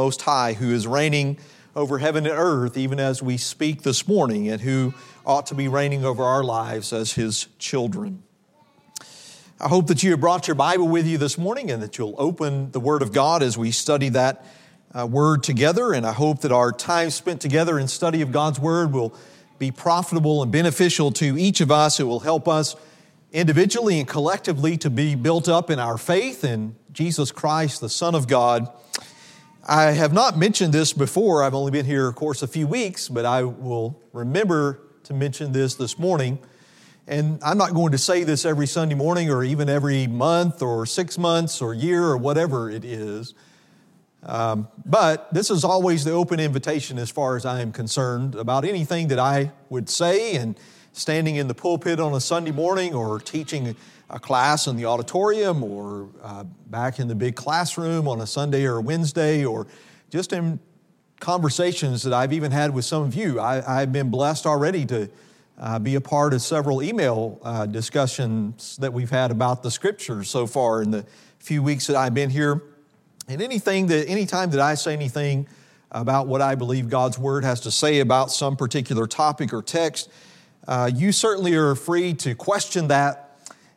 Most High, who is reigning over heaven and earth, even as we speak this morning, and who ought to be reigning over our lives as His children. I hope that you have brought your Bible with you this morning and that you'll open the Word of God as we study that uh, Word together. And I hope that our time spent together in study of God's Word will be profitable and beneficial to each of us. It will help us individually and collectively to be built up in our faith in Jesus Christ, the Son of God. I have not mentioned this before. I've only been here, of course, a few weeks, but I will remember to mention this this morning. And I'm not going to say this every Sunday morning or even every month or six months or year or whatever it is. Um, but this is always the open invitation as far as I am concerned about anything that I would say and standing in the pulpit on a Sunday morning or teaching a class in the auditorium or uh, back in the big classroom on a Sunday or a Wednesday or just in conversations that I've even had with some of you. I, have been blessed already to uh, be a part of several email uh, discussions that we've had about the scriptures so far in the few weeks that I've been here. And anything that, anytime that I say anything about what I believe God's Word has to say about some particular topic or text, uh, you certainly are free to question that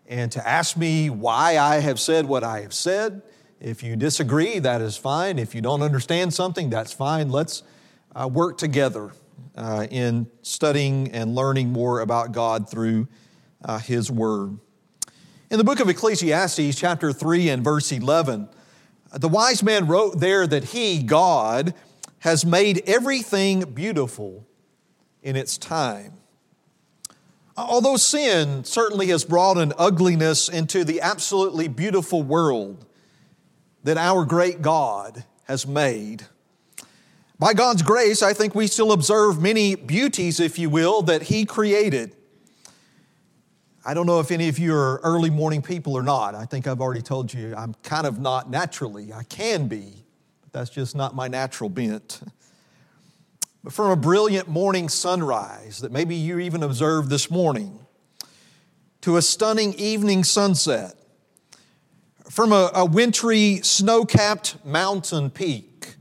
and to ask me why I have said what I have said. If you disagree, that is fine. If you don't understand something, that's fine. Let's uh, work together uh, in studying and learning more about God through uh, His Word. In the book of Ecclesiastes, chapter 3 and verse 11, the wise man wrote there that He, God, has made everything beautiful in its time. Although sin certainly has brought an ugliness into the absolutely beautiful world that our great God has made, by God's grace, I think we still observe many beauties, if you will, that He created. I don't know if any of you are early morning people or not. I think I've already told you I'm kind of not naturally. I can be, but that's just not my natural bent. but from a brilliant morning sunrise that maybe you even observed this morning to a stunning evening sunset, from a, a wintry snow capped mountain peak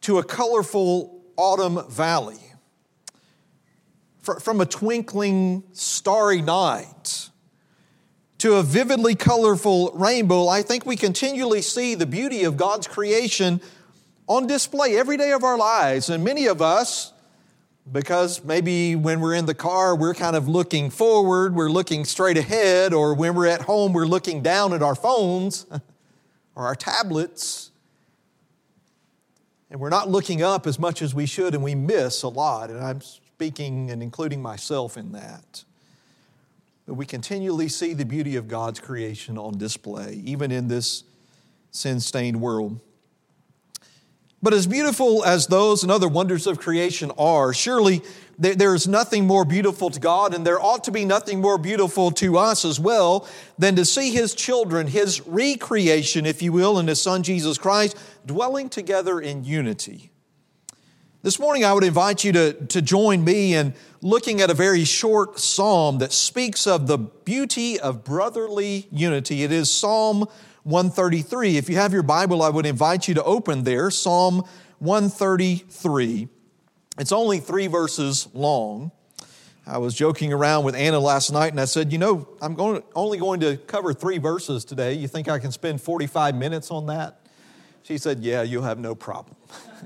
to a colorful autumn valley, from a twinkling starry night to a vividly colorful rainbow, I think we continually see the beauty of God's creation on display every day of our lives. And many of us, because maybe when we're in the car, we're kind of looking forward, we're looking straight ahead, or when we're at home, we're looking down at our phones or our tablets. And we're not looking up as much as we should, and we miss a lot. And I'm speaking and including myself in that. But we continually see the beauty of God's creation on display, even in this sin stained world. But as beautiful as those and other wonders of creation are, surely there is nothing more beautiful to God, and there ought to be nothing more beautiful to us as well than to see His children, His recreation, if you will, in His Son Jesus Christ, dwelling together in unity. This morning, I would invite you to, to join me in looking at a very short psalm that speaks of the beauty of brotherly unity. It is Psalm 133. If you have your Bible, I would invite you to open there, Psalm 133. It's only three verses long. I was joking around with Anna last night and I said, You know, I'm going only going to cover three verses today. You think I can spend 45 minutes on that? She said, Yeah, you'll have no problem.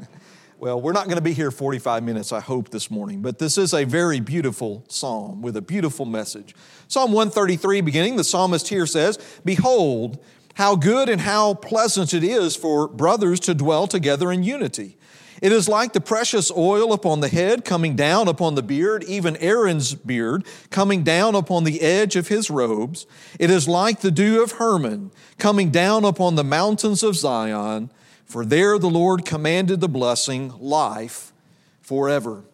well, we're not going to be here 45 minutes, I hope, this morning, but this is a very beautiful psalm with a beautiful message. Psalm 133, beginning, the psalmist here says, Behold, how good and how pleasant it is for brothers to dwell together in unity. It is like the precious oil upon the head coming down upon the beard, even Aaron's beard coming down upon the edge of his robes. It is like the dew of Hermon coming down upon the mountains of Zion, for there the Lord commanded the blessing, life forever.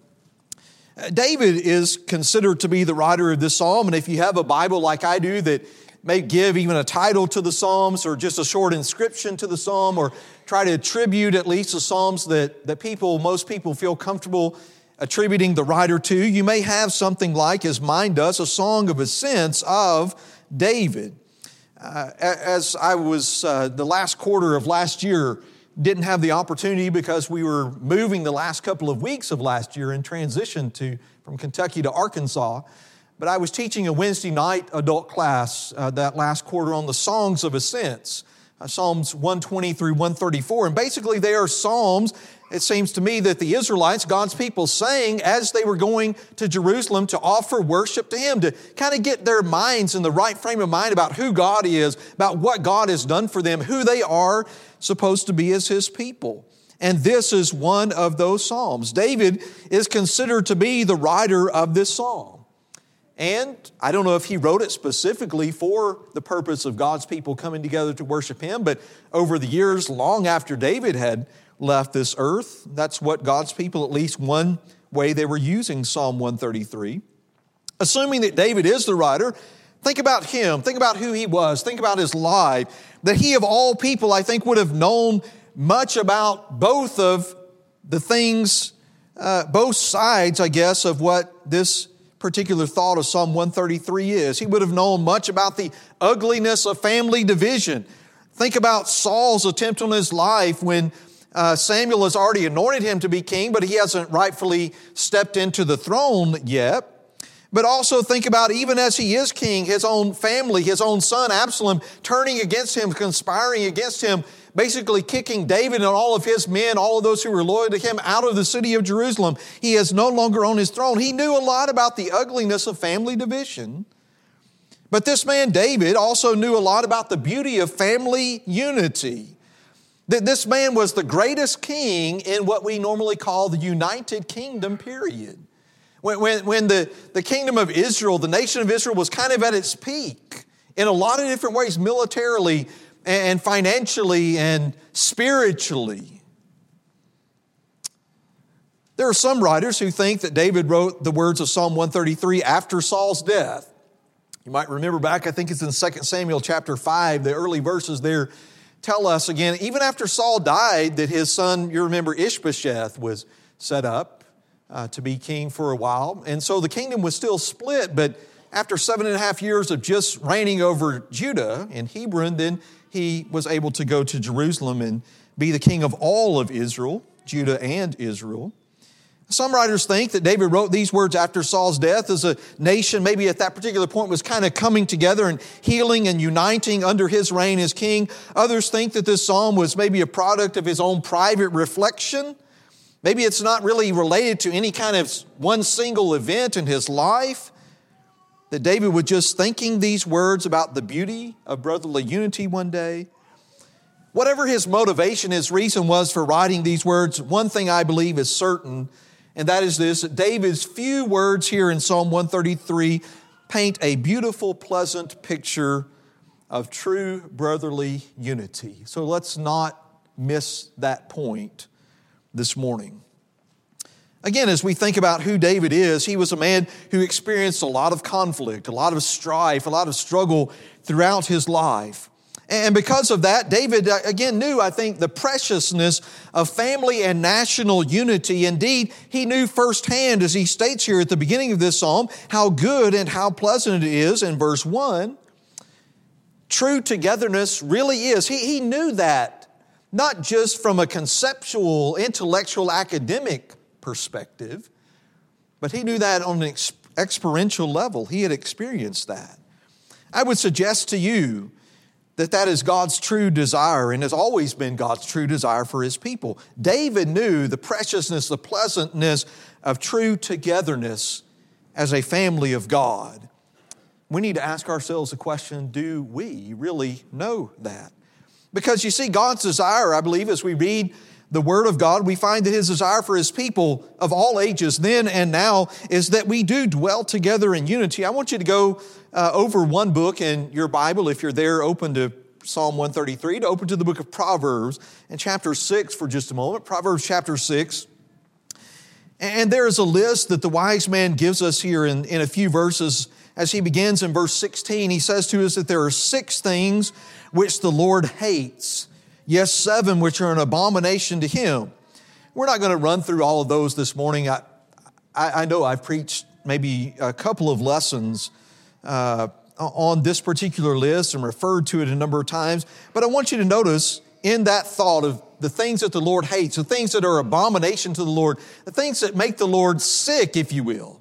Uh, David is considered to be the writer of this psalm, and if you have a Bible like I do that may give even a title to the Psalms or just a short inscription to the Psalm or try to attribute at least the Psalms that, that people, most people feel comfortable attributing the writer to. You may have something like, as mine does, a song of ascents of David. Uh, as I was uh, the last quarter of last year didn't have the opportunity because we were moving the last couple of weeks of last year in transition to from Kentucky to Arkansas. But I was teaching a Wednesday night adult class uh, that last quarter on the songs of ascents, uh, Psalms 120 through 134. And basically, they are psalms, it seems to me, that the Israelites, God's people, sang as they were going to Jerusalem to offer worship to Him, to kind of get their minds in the right frame of mind about who God is, about what God has done for them, who they are supposed to be as His people. And this is one of those psalms. David is considered to be the writer of this psalm. And I don't know if he wrote it specifically for the purpose of God's people coming together to worship him, but over the years, long after David had left this earth, that's what God's people, at least one way they were using Psalm 133. Assuming that David is the writer, think about him, think about who he was, think about his life, that he of all people, I think, would have known much about both of the things, uh, both sides, I guess, of what this particular thought of Psalm 133 is. He would have known much about the ugliness of family division. Think about Saul's attempt on his life when uh, Samuel has already anointed him to be king, but he hasn't rightfully stepped into the throne yet. But also think about even as he is king, his own family, his own son Absalom turning against him, conspiring against him, basically kicking David and all of his men, all of those who were loyal to him, out of the city of Jerusalem. He is no longer on his throne. He knew a lot about the ugliness of family division. But this man, David, also knew a lot about the beauty of family unity. That this man was the greatest king in what we normally call the United Kingdom period. When, when, when the, the kingdom of Israel, the nation of Israel, was kind of at its peak in a lot of different ways, militarily, and financially and spiritually. There are some writers who think that David wrote the words of Psalm 133 after Saul's death. You might remember back, I think it's in 2 Samuel chapter 5, the early verses there tell us again, even after Saul died, that his son, you remember Ishbosheth, was set up uh, to be king for a while. And so the kingdom was still split, but after seven and a half years of just reigning over Judah in Hebron, then he was able to go to Jerusalem and be the king of all of Israel, Judah and Israel. Some writers think that David wrote these words after Saul's death as a nation, maybe at that particular point, was kind of coming together and healing and uniting under his reign as king. Others think that this psalm was maybe a product of his own private reflection. Maybe it's not really related to any kind of one single event in his life that David was just thinking these words about the beauty of brotherly unity one day. Whatever his motivation, his reason was for writing these words, one thing I believe is certain, and that is this David's few words here in Psalm 133 paint a beautiful, pleasant picture of true brotherly unity. So let's not miss that point this morning. Again, as we think about who David is, he was a man who experienced a lot of conflict, a lot of strife, a lot of struggle throughout his life. And because of that, David uh, again knew, I think, the preciousness of family and national unity. Indeed, he knew firsthand, as he states here at the beginning of this psalm, how good and how pleasant it is in verse 1. True togetherness really is. He, he knew that, not just from a conceptual, intellectual, academic perspective, but he knew that on an experiential level. He had experienced that. I would suggest to you that that is God's true desire and has always been God's true desire for his people. David knew the preciousness, the pleasantness of true togetherness as a family of God. We need to ask ourselves the question do we really know that? Because you see, God's desire, I believe, as we read the Word of God, we find that His desire for His people of all ages, then and now, is that we do dwell together in unity. I want you to go uh, over one book in your Bible, if you're there, open to Psalm 133, to open to the book of Proverbs and chapter 6 for just a moment. Proverbs chapter 6. And there is a list that the wise man gives us here in, in a few verses. As he begins in verse 16, he says to us that there are six things which the Lord hates yes, seven which are an abomination to him. We're not going to run through all of those this morning. I, I, know I've preached maybe a couple of lessons uh, on this particular list and referred to it a number of times, but I want you to notice in that thought of the things that the Lord hates, the things that are abomination to the Lord, the things that make the Lord sick, if you will,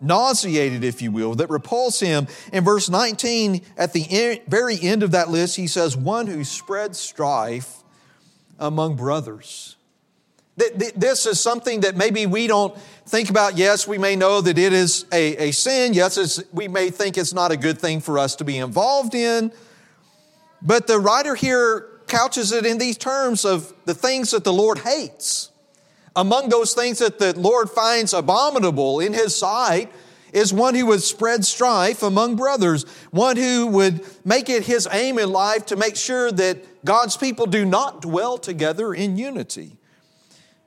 nauseated, if you will, that repulse him. In verse 19, at the end, very end of that list, he says, One who spreads strife among brothers. This is something that maybe we don't think about. Yes, we may know that it is a, a sin. Yes, we may think it's not a good thing for us to be involved in. But the writer here couches it in these terms of the things that the Lord hates. Among those things that the Lord finds abominable in His sight is one who would spread strife among brothers, one who would make it his aim in life to make sure that God's people do not dwell together in unity.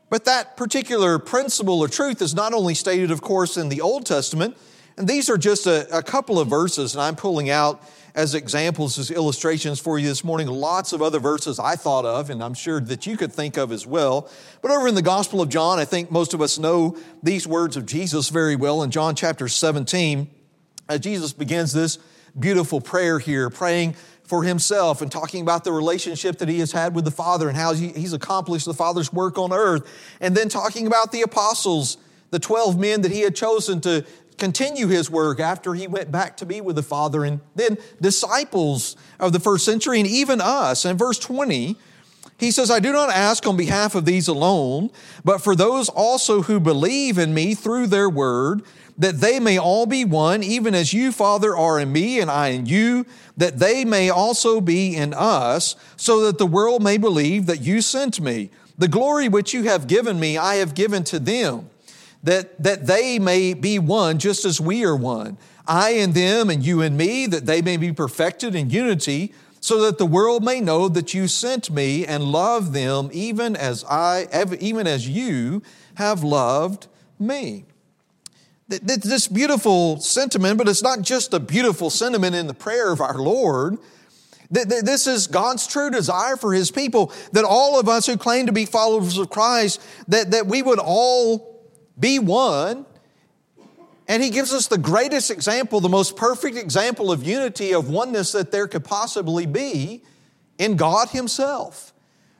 But that particular principle or truth is not only stated, of course, in the Old Testament, and these are just a, a couple of verses, and I'm pulling out as examples, as illustrations for you this morning. Lots of other verses I thought of, and I'm sure that you could think of as well. But over in the Gospel of John, I think most of us know these words of Jesus very well. In John chapter 17, as Jesus begins this beautiful prayer here, praying for himself and talking about the relationship that he has had with the Father and how he's accomplished the Father's work on earth, and then talking about the apostles, the 12 men that he had chosen to continue his work after he went back to be with the Father, and then disciples of the first century, and even us. And verse 20, he says, I do not ask on behalf of these alone, but for those also who believe in me through their word, that they may all be one, even as you, Father, are in me and I in you, that they may also be in us, so that the world may believe that you sent me. The glory which you have given me, I have given to them that, that they may be one just as we are one. I and them and you and me, that they may be perfected in unity, so that the world may know that you sent me and love them even as I, even as you have loved me. This beautiful sentiment, but it's not just a beautiful sentiment in the prayer of our Lord. This is God's true desire for His people, that all of us who claim to be followers of Christ, that, that we would all be one. And he gives us the greatest example, the most perfect example of unity, of oneness that there could possibly be in God Himself.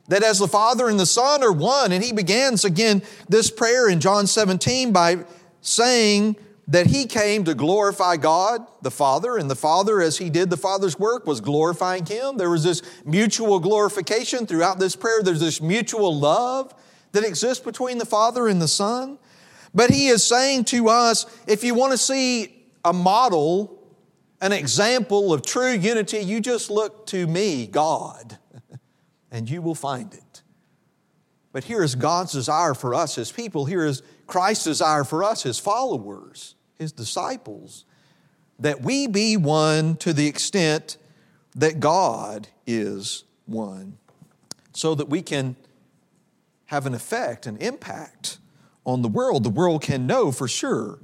That as the Father and the Son are one, and he begins again this prayer in John 17 by saying that he came to glorify God, the Father, and the Father, as he did the Father's work, was glorifying him. There was this mutual glorification throughout this prayer. There's this mutual love that exists between the Father and the Son. But he is saying to us if you want to see a model, an example of true unity, you just look to me, God, and you will find it. But here is God's desire for us, His people. Here is Christ's desire for us, His followers, His disciples, that we be one to the extent that God is one, so that we can have an effect, an impact on the world, the world can know for sure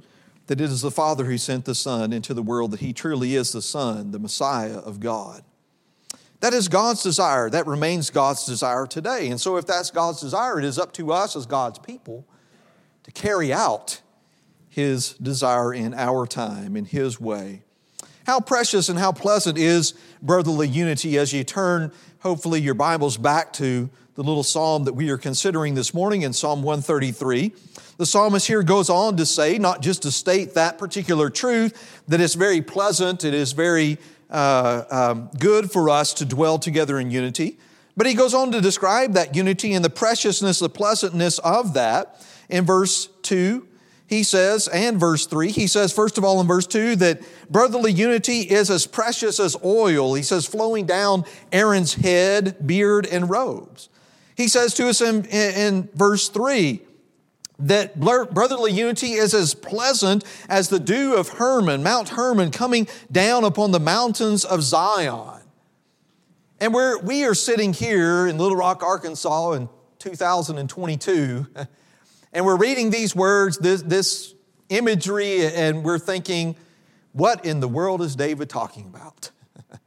that it is the Father who sent the Son into the world, that He truly is the Son, the Messiah of God. That is God's desire. That remains God's desire today. And so, if that's God's desire, it is up to us as God's people to carry out His desire in our time, in His way. How precious and how pleasant is brotherly unity as you turn, hopefully, your Bibles back to the little psalm that we are considering this morning in Psalm 133. The psalmist here goes on to say, not just to state that particular truth, that it's very pleasant, it is very uh, um, good for us to dwell together in unity, but he goes on to describe that unity and the preciousness, the pleasantness of that. In verse 2, he says, and verse 3, he says, first of all, in verse 2, that brotherly unity is as precious as oil. He says, flowing down Aaron's head, beard, and robes. He says to us in, in verse 3 that brotherly unity is as pleasant as the dew of Hermon, Mount Hermon, coming down upon the mountains of Zion. And we're, we are sitting here in Little Rock, Arkansas in 2022, and we're reading these words, this, this imagery, and we're thinking, what in the world is David talking about?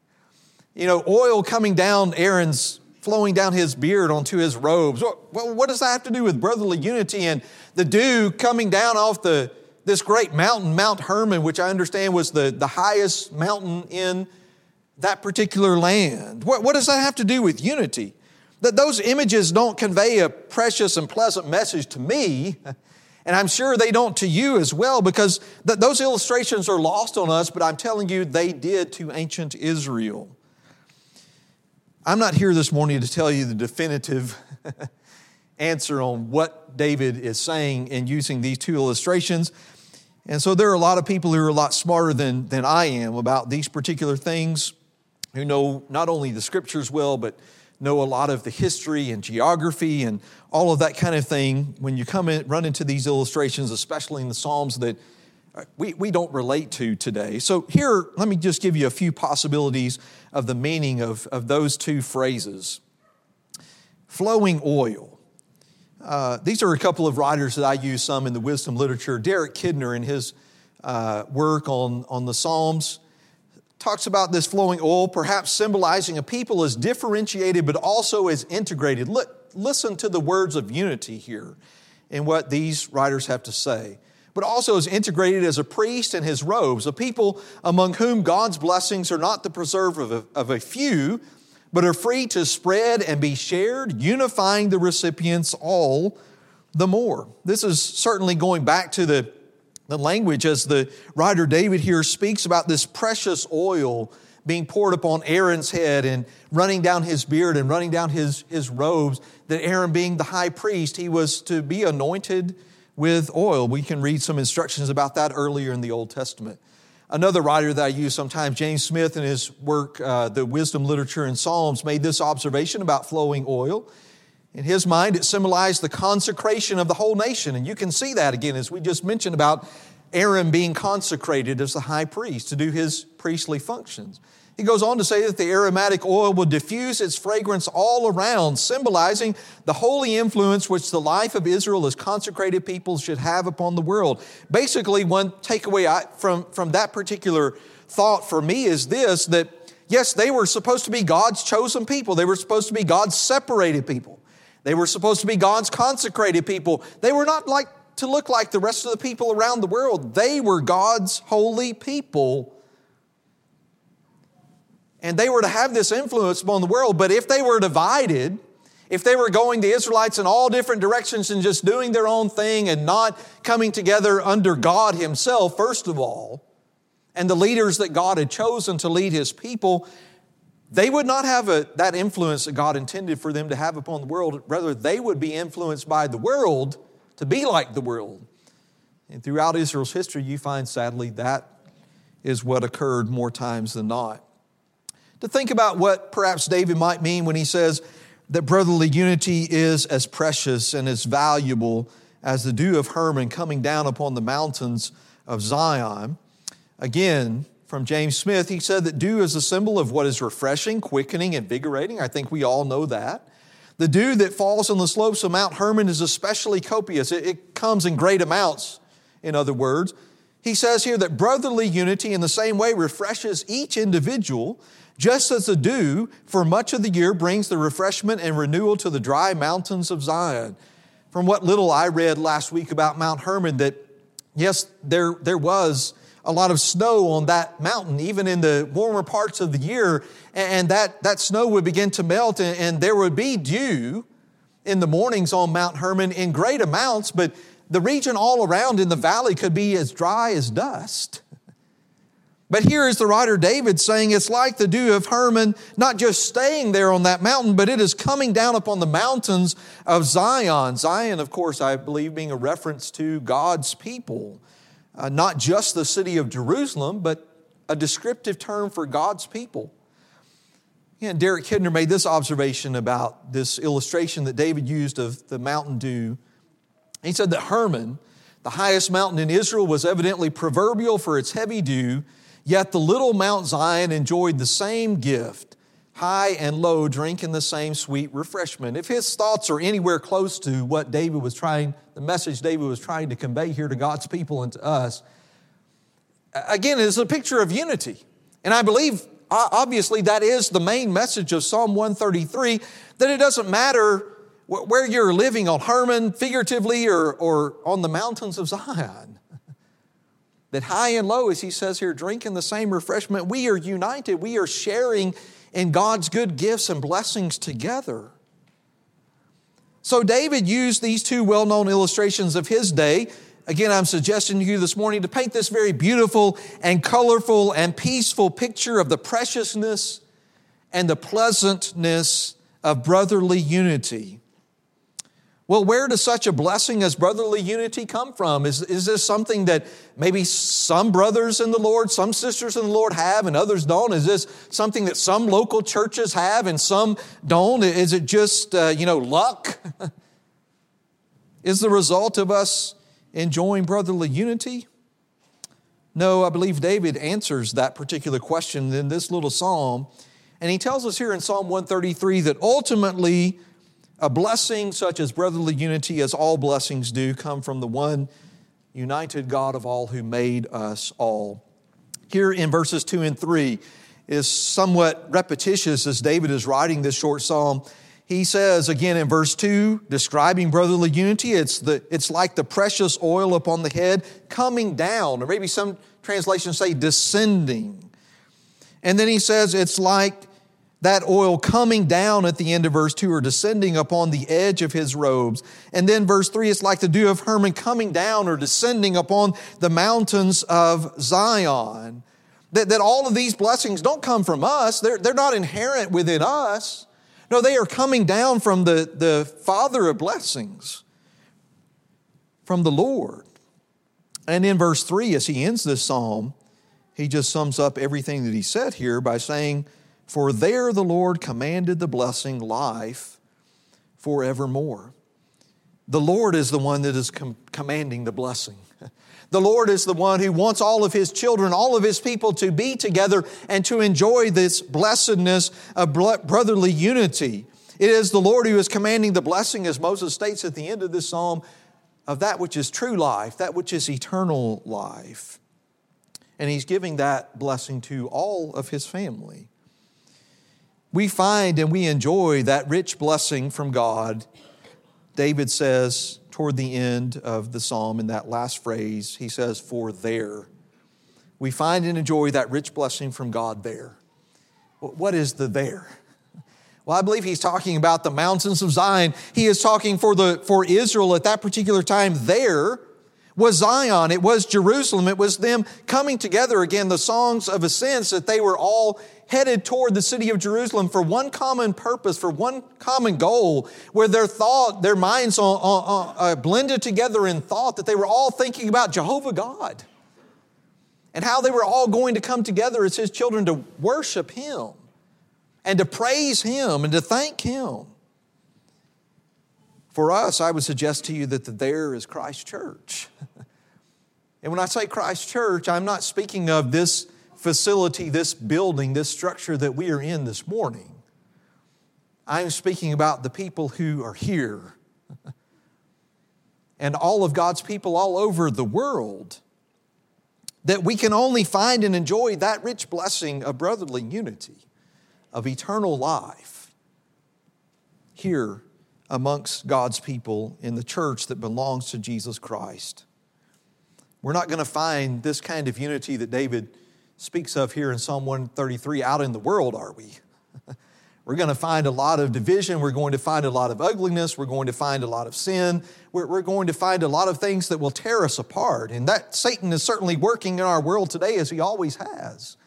you know, oil coming down Aaron's flowing down his beard onto his robes. Well, what does that have to do with brotherly unity and the dew coming down off the, this great mountain, Mount Hermon, which I understand was the, the highest mountain in that particular land? What, what does that have to do with unity? that those images don't convey a precious and pleasant message to me. And I'm sure they don't to you as well because th- those illustrations are lost on us, but I'm telling you, they did to ancient Israel. I'm not here this morning to tell you the definitive answer on what David is saying in using these two illustrations. And so there are a lot of people who are a lot smarter than, than I am about these particular things, who know not only the scriptures well, but know a lot of the history and geography and all of that kind of thing. When you come in, run into these illustrations, especially in the Psalms that uh, we, we don't relate to today. So, here, let me just give you a few possibilities of the meaning of, of those two phrases. Flowing oil. Uh, these are a couple of writers that I use some in the wisdom literature. Derek Kidner, in his uh, work on, on the Psalms, talks about this flowing oil, perhaps symbolizing a people as differentiated but also as integrated. listen to the words of unity here in what these writers have to say. But also as integrated as a priest and his robes, a people among whom God's blessings are not the preserve of a, of a few, but are free to spread and be shared, unifying the recipients all the more. This is certainly going back to the the language as the writer David here speaks about this precious oil being poured upon Aaron's head and running down his beard and running down his, his robes, that Aaron being the high priest, he was to be anointed with oil. We can read some instructions about that earlier in the Old Testament. Another writer that I use sometimes, James Smith, in his work, uh, The Wisdom Literature and Psalms, made this observation about flowing oil. In his mind, it symbolized the consecration of the whole nation. And you can see that again, as we just mentioned about Aaron being consecrated as the high priest to do his priestly functions. He goes on to say that the aromatic oil will diffuse its fragrance all around, symbolizing the holy influence which the life of Israel as consecrated people should have upon the world. Basically, one takeaway from, from that particular thought for me is this that yes, they were supposed to be God's chosen people, they were supposed to be God's separated people. They were supposed to be God's consecrated people. They were not like to look like the rest of the people around the world. They were God's holy people. And they were to have this influence upon the world. But if they were divided, if they were going the Israelites in all different directions and just doing their own thing and not coming together under God Himself, first of all, and the leaders that God had chosen to lead His people, they would not have a, that influence that God intended for them to have upon the world. Rather, they would be influenced by the world to be like the world. And throughout Israel's history, you find sadly that is what occurred more times than not. To think about what perhaps David might mean when he says that brotherly unity is as precious and as valuable as the dew of Hermon coming down upon the mountains of Zion. Again, from James Smith, he said that dew is a symbol of what is refreshing, quickening, invigorating. I think we all know that. The dew that falls on the slopes of Mount Hermon is especially copious. It, it comes in great amounts, in other words. He says here that brotherly unity in the same way refreshes each individual, just as the dew for much of the year brings the refreshment and renewal to the dry mountains of Zion. From what little I read last week about Mount Hermon, that yes, there, there was a lot of snow on that mountain, even in the warmer parts of the year. And that, that snow would begin to melt, and, and there would be dew in the mornings on Mount Hermon in great amounts, but the region all around in the valley could be as dry as dust. But here is the writer David saying it's like the dew of Hermon, not just staying there on that mountain, but it is coming down upon the mountains of Zion. Zion, of course, I believe being a reference to God's people uh, not just the city of Jerusalem, but a descriptive term for God's people. And Derek Kidner made this observation about this illustration that David used of the mountain dew. He said that Hermon, the highest mountain in Israel, was evidently proverbial for its heavy dew, yet the little Mount Zion enjoyed the same gift high and low drinking the same sweet refreshment. If his thoughts are anywhere close to what David was trying, the message David was trying to convey here to God's people and to us, again, it is a picture of unity. And I believe, obviously, that is the main message of Psalm 133 that it doesn't matter where you're living on Hermon, figuratively, or, or on the mountains of Zion. That high and low, as he says here, drinking the same refreshment, we are united. We are sharing in God's good gifts and blessings together. So David used these two well known illustrations of his day. Again, I'm suggesting to you this morning to paint this very beautiful and colorful and peaceful picture of the preciousness and the pleasantness of brotherly unity. Well, where does such a blessing as brotherly unity come from? Is, is this something that maybe some brothers in the Lord, some sisters in the Lord have and others don't? Is this something that some local churches have and some don't? Is it just, uh, you know, luck? is the result of us enjoying brotherly unity? No, I believe David answers that particular question in this little psalm. And he tells us here in Psalm 133 that ultimately, a blessing such as brotherly unity, as all blessings do, come from the one united God of all who made us all. Here in verses 2 and 3 is somewhat repetitious as David is writing this short psalm. He says again in verse 2, describing brotherly unity, it's, the, it's like the precious oil upon the head coming down, or maybe some translations say descending. And then he says it's like that oil coming down at the end of verse 2 or descending upon the edge of his robes. And then verse 3, it's like the dew of Hermon coming down or descending upon the mountains of Zion. That, that all of these blessings don't come from us, they're, they're not inherent within us. No, they are coming down from the, the Father of blessings, from the Lord. And in verse 3, as he ends this psalm, he just sums up everything that he said here by saying, for there the Lord commanded the blessing, life forevermore. The Lord is the one that is com- commanding the blessing. The Lord is the one who wants all of His children, all of His people to be together and to enjoy this blessedness of brotherly unity. It is the Lord who is commanding the blessing, as Moses states at the end of this psalm, of that which is true life, that which is eternal life. And He's giving that blessing to all of His family we find and we enjoy that rich blessing from God. David says toward the end of the psalm, in that last phrase, he says, For there. We find and enjoy that rich blessing from God there. What is the there? Well, I believe he's talking about the mountains of Zion. He is talking for, the, for Israel at that particular time there was Zion, it was Jerusalem, it was them coming together again, the songs of ascents that they were all headed toward the city of Jerusalem for one common purpose, for one common goal, where their thought, their minds uh, uh, uh, blended together in thought that they were all thinking about Jehovah God and how they were all going to come together as His children to worship Him and to praise Him and to thank Him. For us, I would suggest to you that the there is Christ Church. and when I say Christ Church, I'm not speaking of this facility, this building, this structure that we are in this morning. I'm speaking about the people who are here and all of God's people all over the world. That we can only find and enjoy that rich blessing of brotherly unity, of eternal life here amongst God's people in the church that belongs to Jesus Christ. We're not going to find this kind of unity that David speaks of here in Psalm 133 out in the world, are we? we're going to find a lot of division. We're going to find a lot of ugliness. We're going to find a lot of sin. We're, we're going to find a lot of things that will tear us apart. And that Satan is certainly working in our world today as he always has.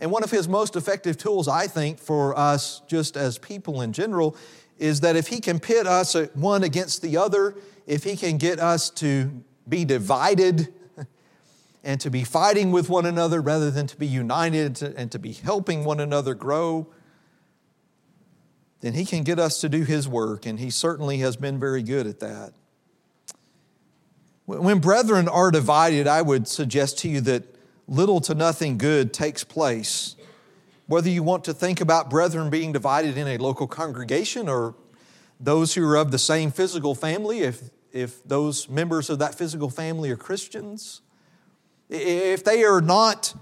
And one of his most effective tools, I think, for us just as people in general, is that if he can pit us one against the other, if he can get us to be divided and to be fighting with one another rather than to be united and to be helping one another grow, then He can get us to do His work, and He certainly has been very good at that. When brethren are divided, I would suggest to you that little to nothing good takes place. Whether you want to think about brethren being divided in a local congregation or those who are of the same physical family, if, if those members of that physical family are Christians, if they are not,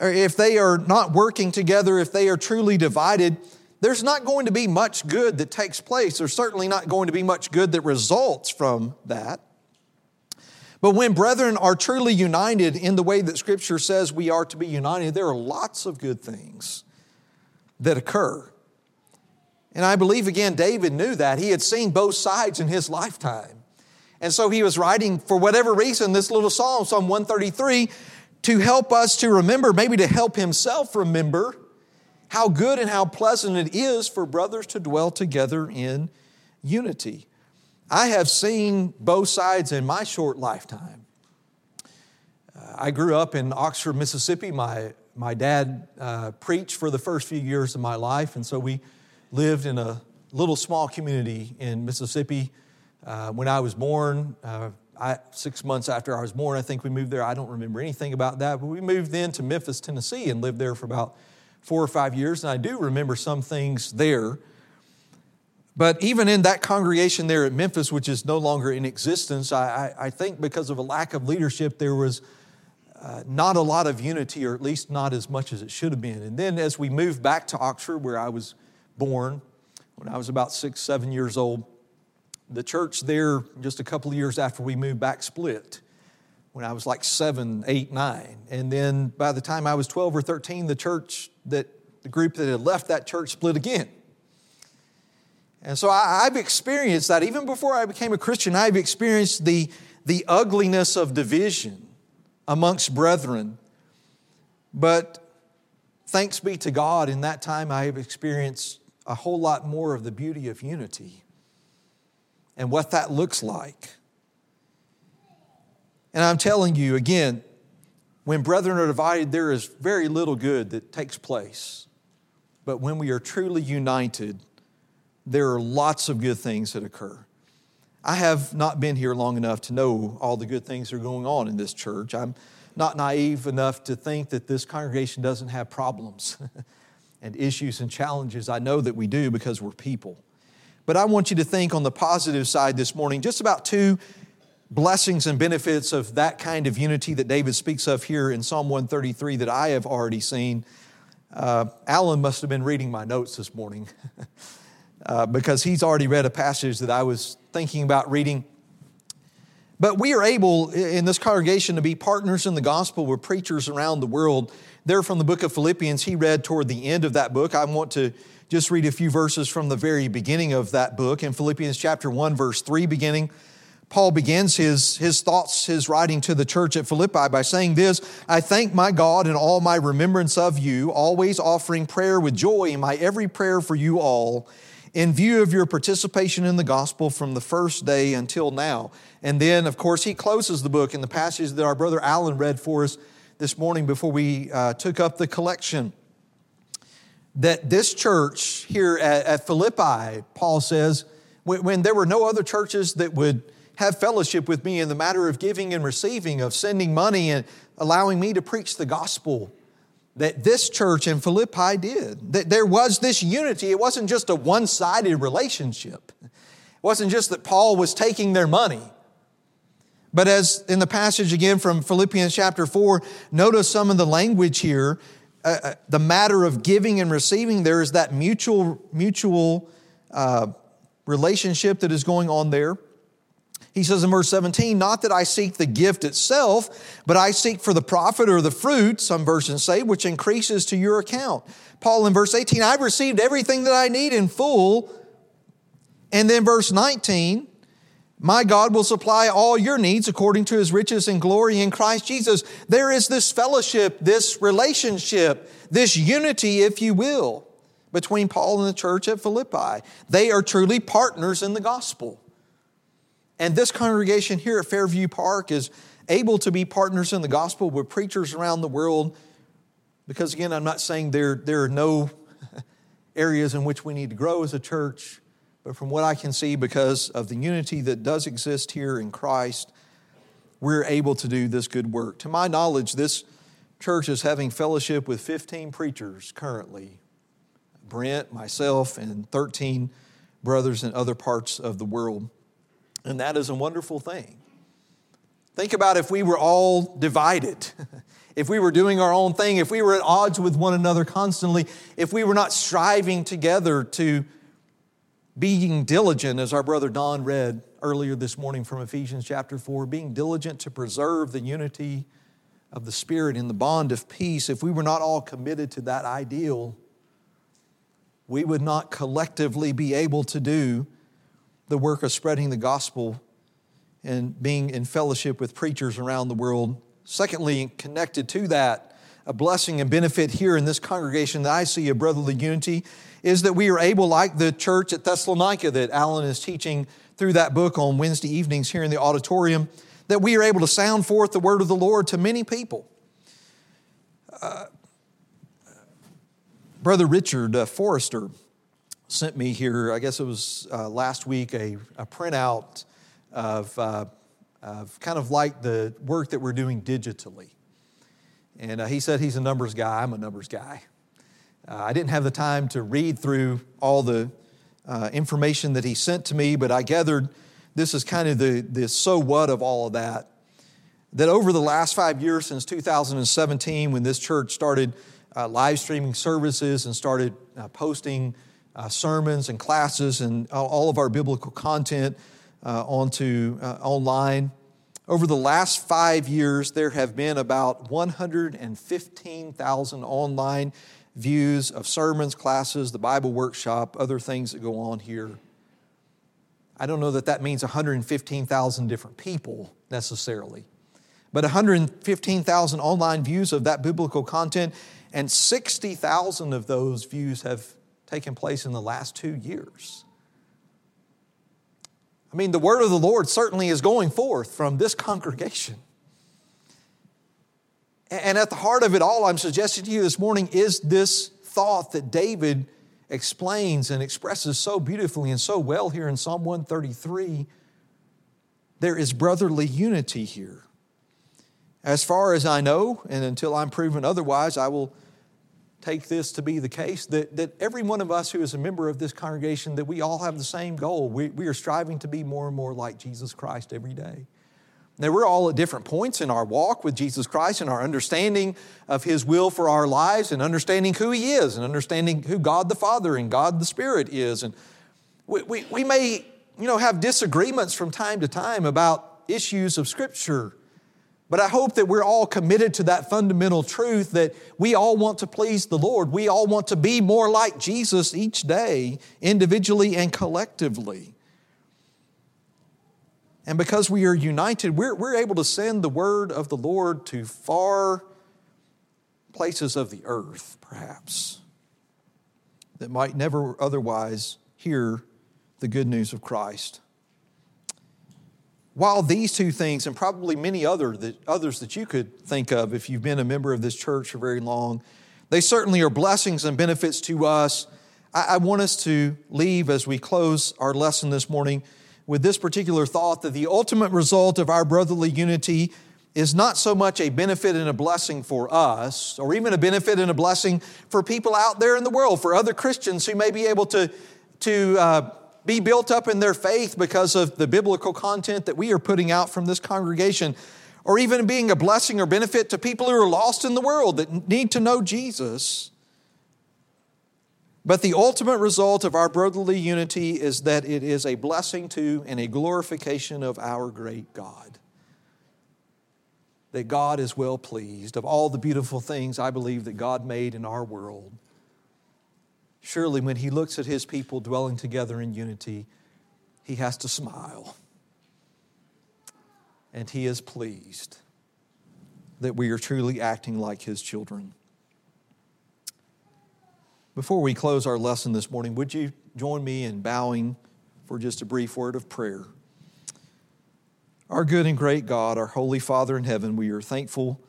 if they are not working together, if they are truly divided, there's not going to be much good that takes place. There's certainly not going to be much good that results from that. But when brethren are truly united in the way that Scripture says we are to be united, there are lots of good things that occur. And I believe, again, David knew that. He had seen both sides in his lifetime. And so he was writing, for whatever reason, this little psalm, Psalm 133, to help us to remember, maybe to help himself remember how good and how pleasant it is for brothers to dwell together in unity. I have seen both sides in my short lifetime. Uh, I grew up in Oxford, Mississippi. My, my dad uh, preached for the first few years of my life, and so we lived in a little small community in Mississippi. Uh, when I was born, uh, I, six months after I was born, I think we moved there. I don't remember anything about that, but we moved then to Memphis, Tennessee, and lived there for about four or five years, and I do remember some things there. But even in that congregation there at Memphis, which is no longer in existence, I, I, I think because of a lack of leadership, there was uh, not a lot of unity, or at least not as much as it should have been. And then as we moved back to Oxford, where I was born, when I was about six, seven years old, the church there, just a couple of years after we moved back, split when I was like seven, eight, nine. And then by the time I was 12 or 13, the church that the group that had left that church split again. And so I, have experienced that. Even before I became a Christian, I've experienced the, the ugliness of division amongst brethren. But thanks be to God, in that time I have experienced a whole lot more of the beauty of unity and what that looks like. And I'm telling you again, when brethren are divided, there is very little good that takes place. But when we are truly united, there are lots of good things that occur. I have not been here long enough to know all the good things that are going on in this church. I'm not naive enough to think that this congregation doesn't have problems and issues and challenges. I know that we do because we're people. But I want you to think on the positive side this morning just about two blessings and benefits of that kind of unity that David speaks of here in Psalm 133 that I have already seen. Uh, Alan must have been reading my notes this morning uh, because he's already read a passage that I was thinking about reading. But we are able in this congregation to be partners in the gospel with preachers around the world. There from the book of Philippians, he read toward the end of that book. I want to just read a few verses from the very beginning of that book in Philippians chapter 1, verse 3, beginning. Paul begins his, his thoughts, his writing to the church at Philippi by saying this I thank my God in all my remembrance of you, always offering prayer with joy in my every prayer for you all, in view of your participation in the gospel from the first day until now. And then, of course, he closes the book in the passage that our brother Alan read for us this morning before we uh, took up the collection. That this church here at, at Philippi, Paul says, when, when there were no other churches that would have fellowship with me in the matter of giving and receiving, of sending money and allowing me to preach the gospel that this church in Philippi did. That there was this unity. It wasn't just a one sided relationship, it wasn't just that Paul was taking their money. But as in the passage again from Philippians chapter 4, notice some of the language here. Uh, uh the matter of giving and receiving, there is that mutual, mutual uh, relationship that is going on there. He says in verse 17, Not that I seek the gift itself, but I seek for the profit or the fruit, some versions say, which increases to your account. Paul in verse 18, I've received everything that I need in full. And then verse 19, my God will supply all your needs according to his riches and glory in Christ Jesus. There is this fellowship, this relationship, this unity, if you will, between Paul and the church at Philippi. They are truly partners in the gospel. And this congregation here at Fairview Park is able to be partners in the gospel with preachers around the world. Because again, I'm not saying there, there are no areas in which we need to grow as a church, but from what I can see, because of the unity that does exist here in Christ, we're able to do this good work. To my knowledge, this church is having fellowship with 15 preachers currently Brent, myself, and 13 brothers in other parts of the world. And that is a wonderful thing. Think about if we were all divided, if we were doing our own thing, if we were at odds with one another constantly, if we were not striving together to being diligent, as our brother Don read earlier this morning from Ephesians chapter 4, being diligent to preserve the unity of the Spirit in the bond of peace, if we were not all committed to that ideal, we would not collectively be able to do the work of spreading the gospel and being in fellowship with preachers around the world. Secondly, connected to that, a blessing and benefit here in this congregation that I see of brotherly unity is that we are able, like the church at Thessalonica that Alan is teaching through that book on Wednesday evenings here in the auditorium, that we are able to sound forth the word of the Lord to many people. Uh, Brother Richard uh, Forrester sent me here, I guess it was uh, last week, a, a printout of, uh, of kind of like the work that we're doing digitally. And uh, he said he's a numbers guy, I'm a numbers guy. Uh, I didn't have the time to read through all the uh, information that he sent to me, but I gathered this is kind of the, the so what of all of that. That over the last five years, since 2017, when this church started uh, live streaming services and started uh, posting uh, sermons and classes and all of our biblical content onto online, over the last five years, there have been about 115,000 online views of sermons, classes, the Bible workshop, other things that go on here. I don't know that that means 115,000 different people necessarily, but 115,000 online views of that biblical content, and 60,000 of those views have taken place in the last two years. I mean, the word of the Lord certainly is going forth from this congregation. And at the heart of it all, I'm suggesting to you this morning is this thought that David explains and expresses so beautifully and so well here in Psalm 133. There is brotherly unity here. As far as I know, and until I'm proven otherwise, I will take this to be the case that, that every one of us who is a member of this congregation that we all have the same goal. We, we are striving to be more and more like jesus christ every day. Now we're all at different points in our walk with jesus christ and our understanding of his will for our lives and understanding who he is and understanding who god the father and god the spirit is. And we, we, we may you know have disagreements from time to time about issues of scripture but I hope that we're all committed to that fundamental truth that we all want to please the Lord. We all want to be more like Jesus each day, individually and collectively. And because we are united, we're, we're able to send the word of the Lord to far places of the earth, perhaps, that might never otherwise hear the good news of Christ while these two things, and probably many other that, others that you could think of if you've been a member of this church for very long, they certainly are blessings and benefits to us. I, I want us to leave as we close our lesson this morning with this particular thought that the ultimate result of our brotherly unity is not so much a benefit and a blessing for us, or even a benefit and a blessing for people out there in the world, for other Christians who may be able to, to uh, be built up in their faith because of the biblical content that we are putting out from this congregation, or even being a blessing or benefit to people who are lost in the world that need to know Jesus. But the ultimate result of our brotherly unity is that it is a blessing to and a glorification of our great God. That God is well pleased of all the beautiful things I believe that God made in our world. Surely, when he looks at his people dwelling together in unity, he has to smile. And he is pleased that we are truly acting like his children. Before we close our lesson this morning, would you join me in bowing for just a brief word of prayer? Our good and great God, our Holy Father in heaven, we are thankful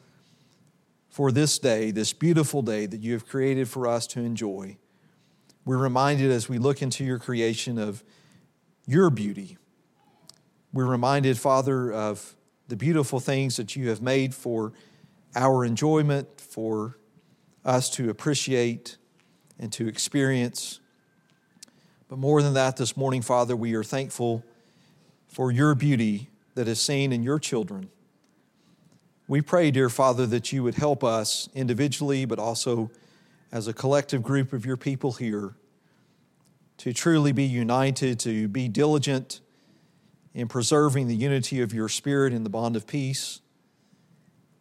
for this day, this beautiful day that you have created for us to enjoy. We're reminded as we look into your creation of your beauty. We're reminded, Father, of the beautiful things that you have made for our enjoyment, for us to appreciate and to experience. But more than that, this morning, Father, we are thankful for your beauty that is seen in your children. We pray, dear Father, that you would help us individually, but also as a collective group of your people here to truly be united, to be diligent in preserving the unity of your spirit in the bond of peace.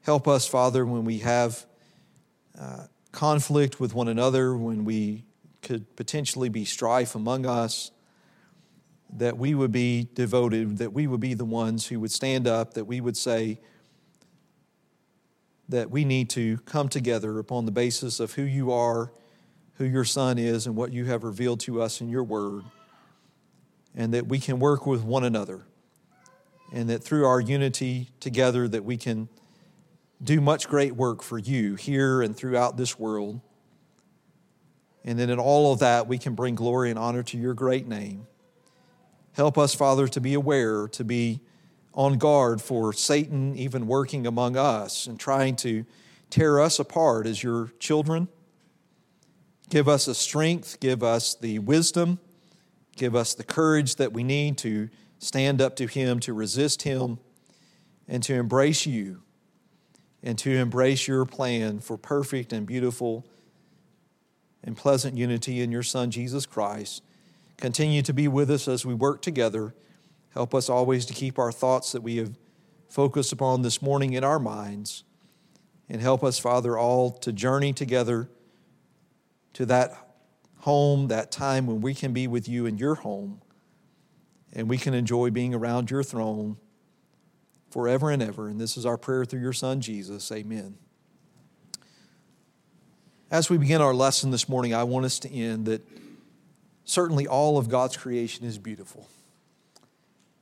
Help us, Father, when we have uh, conflict with one another, when we could potentially be strife among us, that we would be devoted, that we would be the ones who would stand up, that we would say that we need to come together upon the basis of who you are, who your Son is, and what you have revealed to us in your word, and that we can work with one another, and that through our unity together that we can do much great work for you here and throughout this world. And then in all of that, we can bring glory and honor to your great name. Help us, Father, to be aware, to be on guard for Satan even working among us and trying to tear us apart as your children. Give us the strength, give us the wisdom, give us the courage that we need to stand up to him, to resist him, and to embrace you and to embrace your plan for perfect and beautiful and pleasant unity in your Son, Jesus Christ. Continue to be with us as we work together. Help us always to keep our thoughts that we have focused upon this morning in our minds. And help us, Father, all to journey together to that home, that time when we can be with you in your home and we can enjoy being around your throne forever and ever. And this is our prayer through your Son, Jesus. Amen. As we begin our lesson this morning, I want us to end that certainly all of God's creation is beautiful.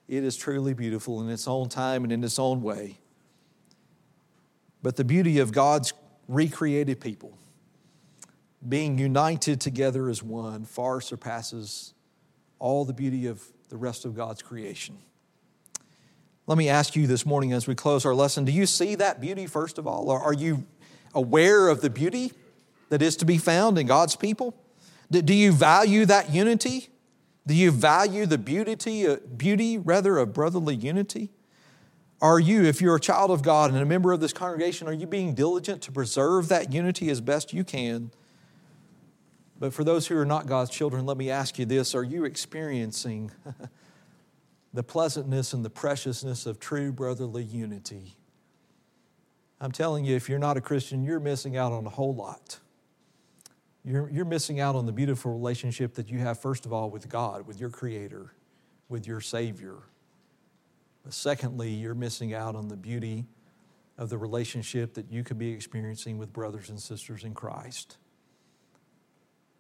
It is truly beautiful in its own time and in its own way. But the beauty of God's recreated people, being united together as one, far surpasses all the beauty of the rest of God's creation. Let me ask you this morning as we close our lesson do you see that beauty, first of all? Or are you aware of the beauty that is to be found in God's people? Do you value that unity? Do you value the beauty, beauty rather of brotherly unity? Are you, if you're a child of God and a member of this congregation, are you being diligent to preserve that unity as best you can? But for those who are not God's children, let me ask you this are you experiencing the pleasantness and the preciousness of true brotherly unity. I'm telling you, if you're not a Christian, you're missing out on a whole lot. You're, you're missing out on the beautiful relationship that you have, first of all, with God, with your Creator, with your Savior. But secondly, you're missing out on the beauty of the relationship that you could be experiencing with brothers and sisters in Christ.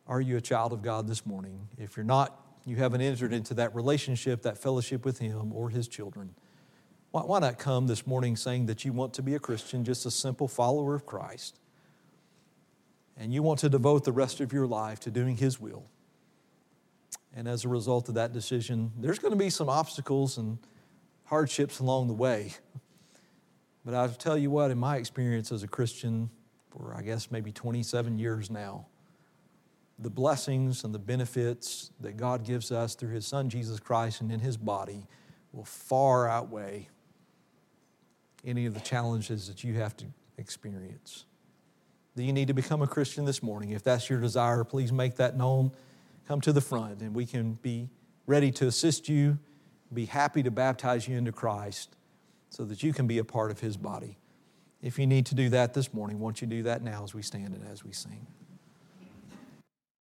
Are you a child of God this morning? If you're not, you haven't entered into that relationship, that fellowship with Him or His children. Why, why not come this morning saying that you want to be a Christian, just a simple follower of Christ, and you want to devote the rest of your life to doing His will? And as a result of that decision, there's going to be some obstacles and hardships along the way. But I'll tell you what, in my experience as a Christian for I guess maybe 27 years now, the blessings and the benefits that God gives us through His Son Jesus Christ and in His body will far outweigh any of the challenges that you have to experience. Do you need to become a Christian this morning? If that's your desire, please make that known. Come to the front and we can be ready to assist you, be happy to baptize you into Christ so that you can be a part of His body. If you need to do that this morning, won't you do that now as we stand and as we sing?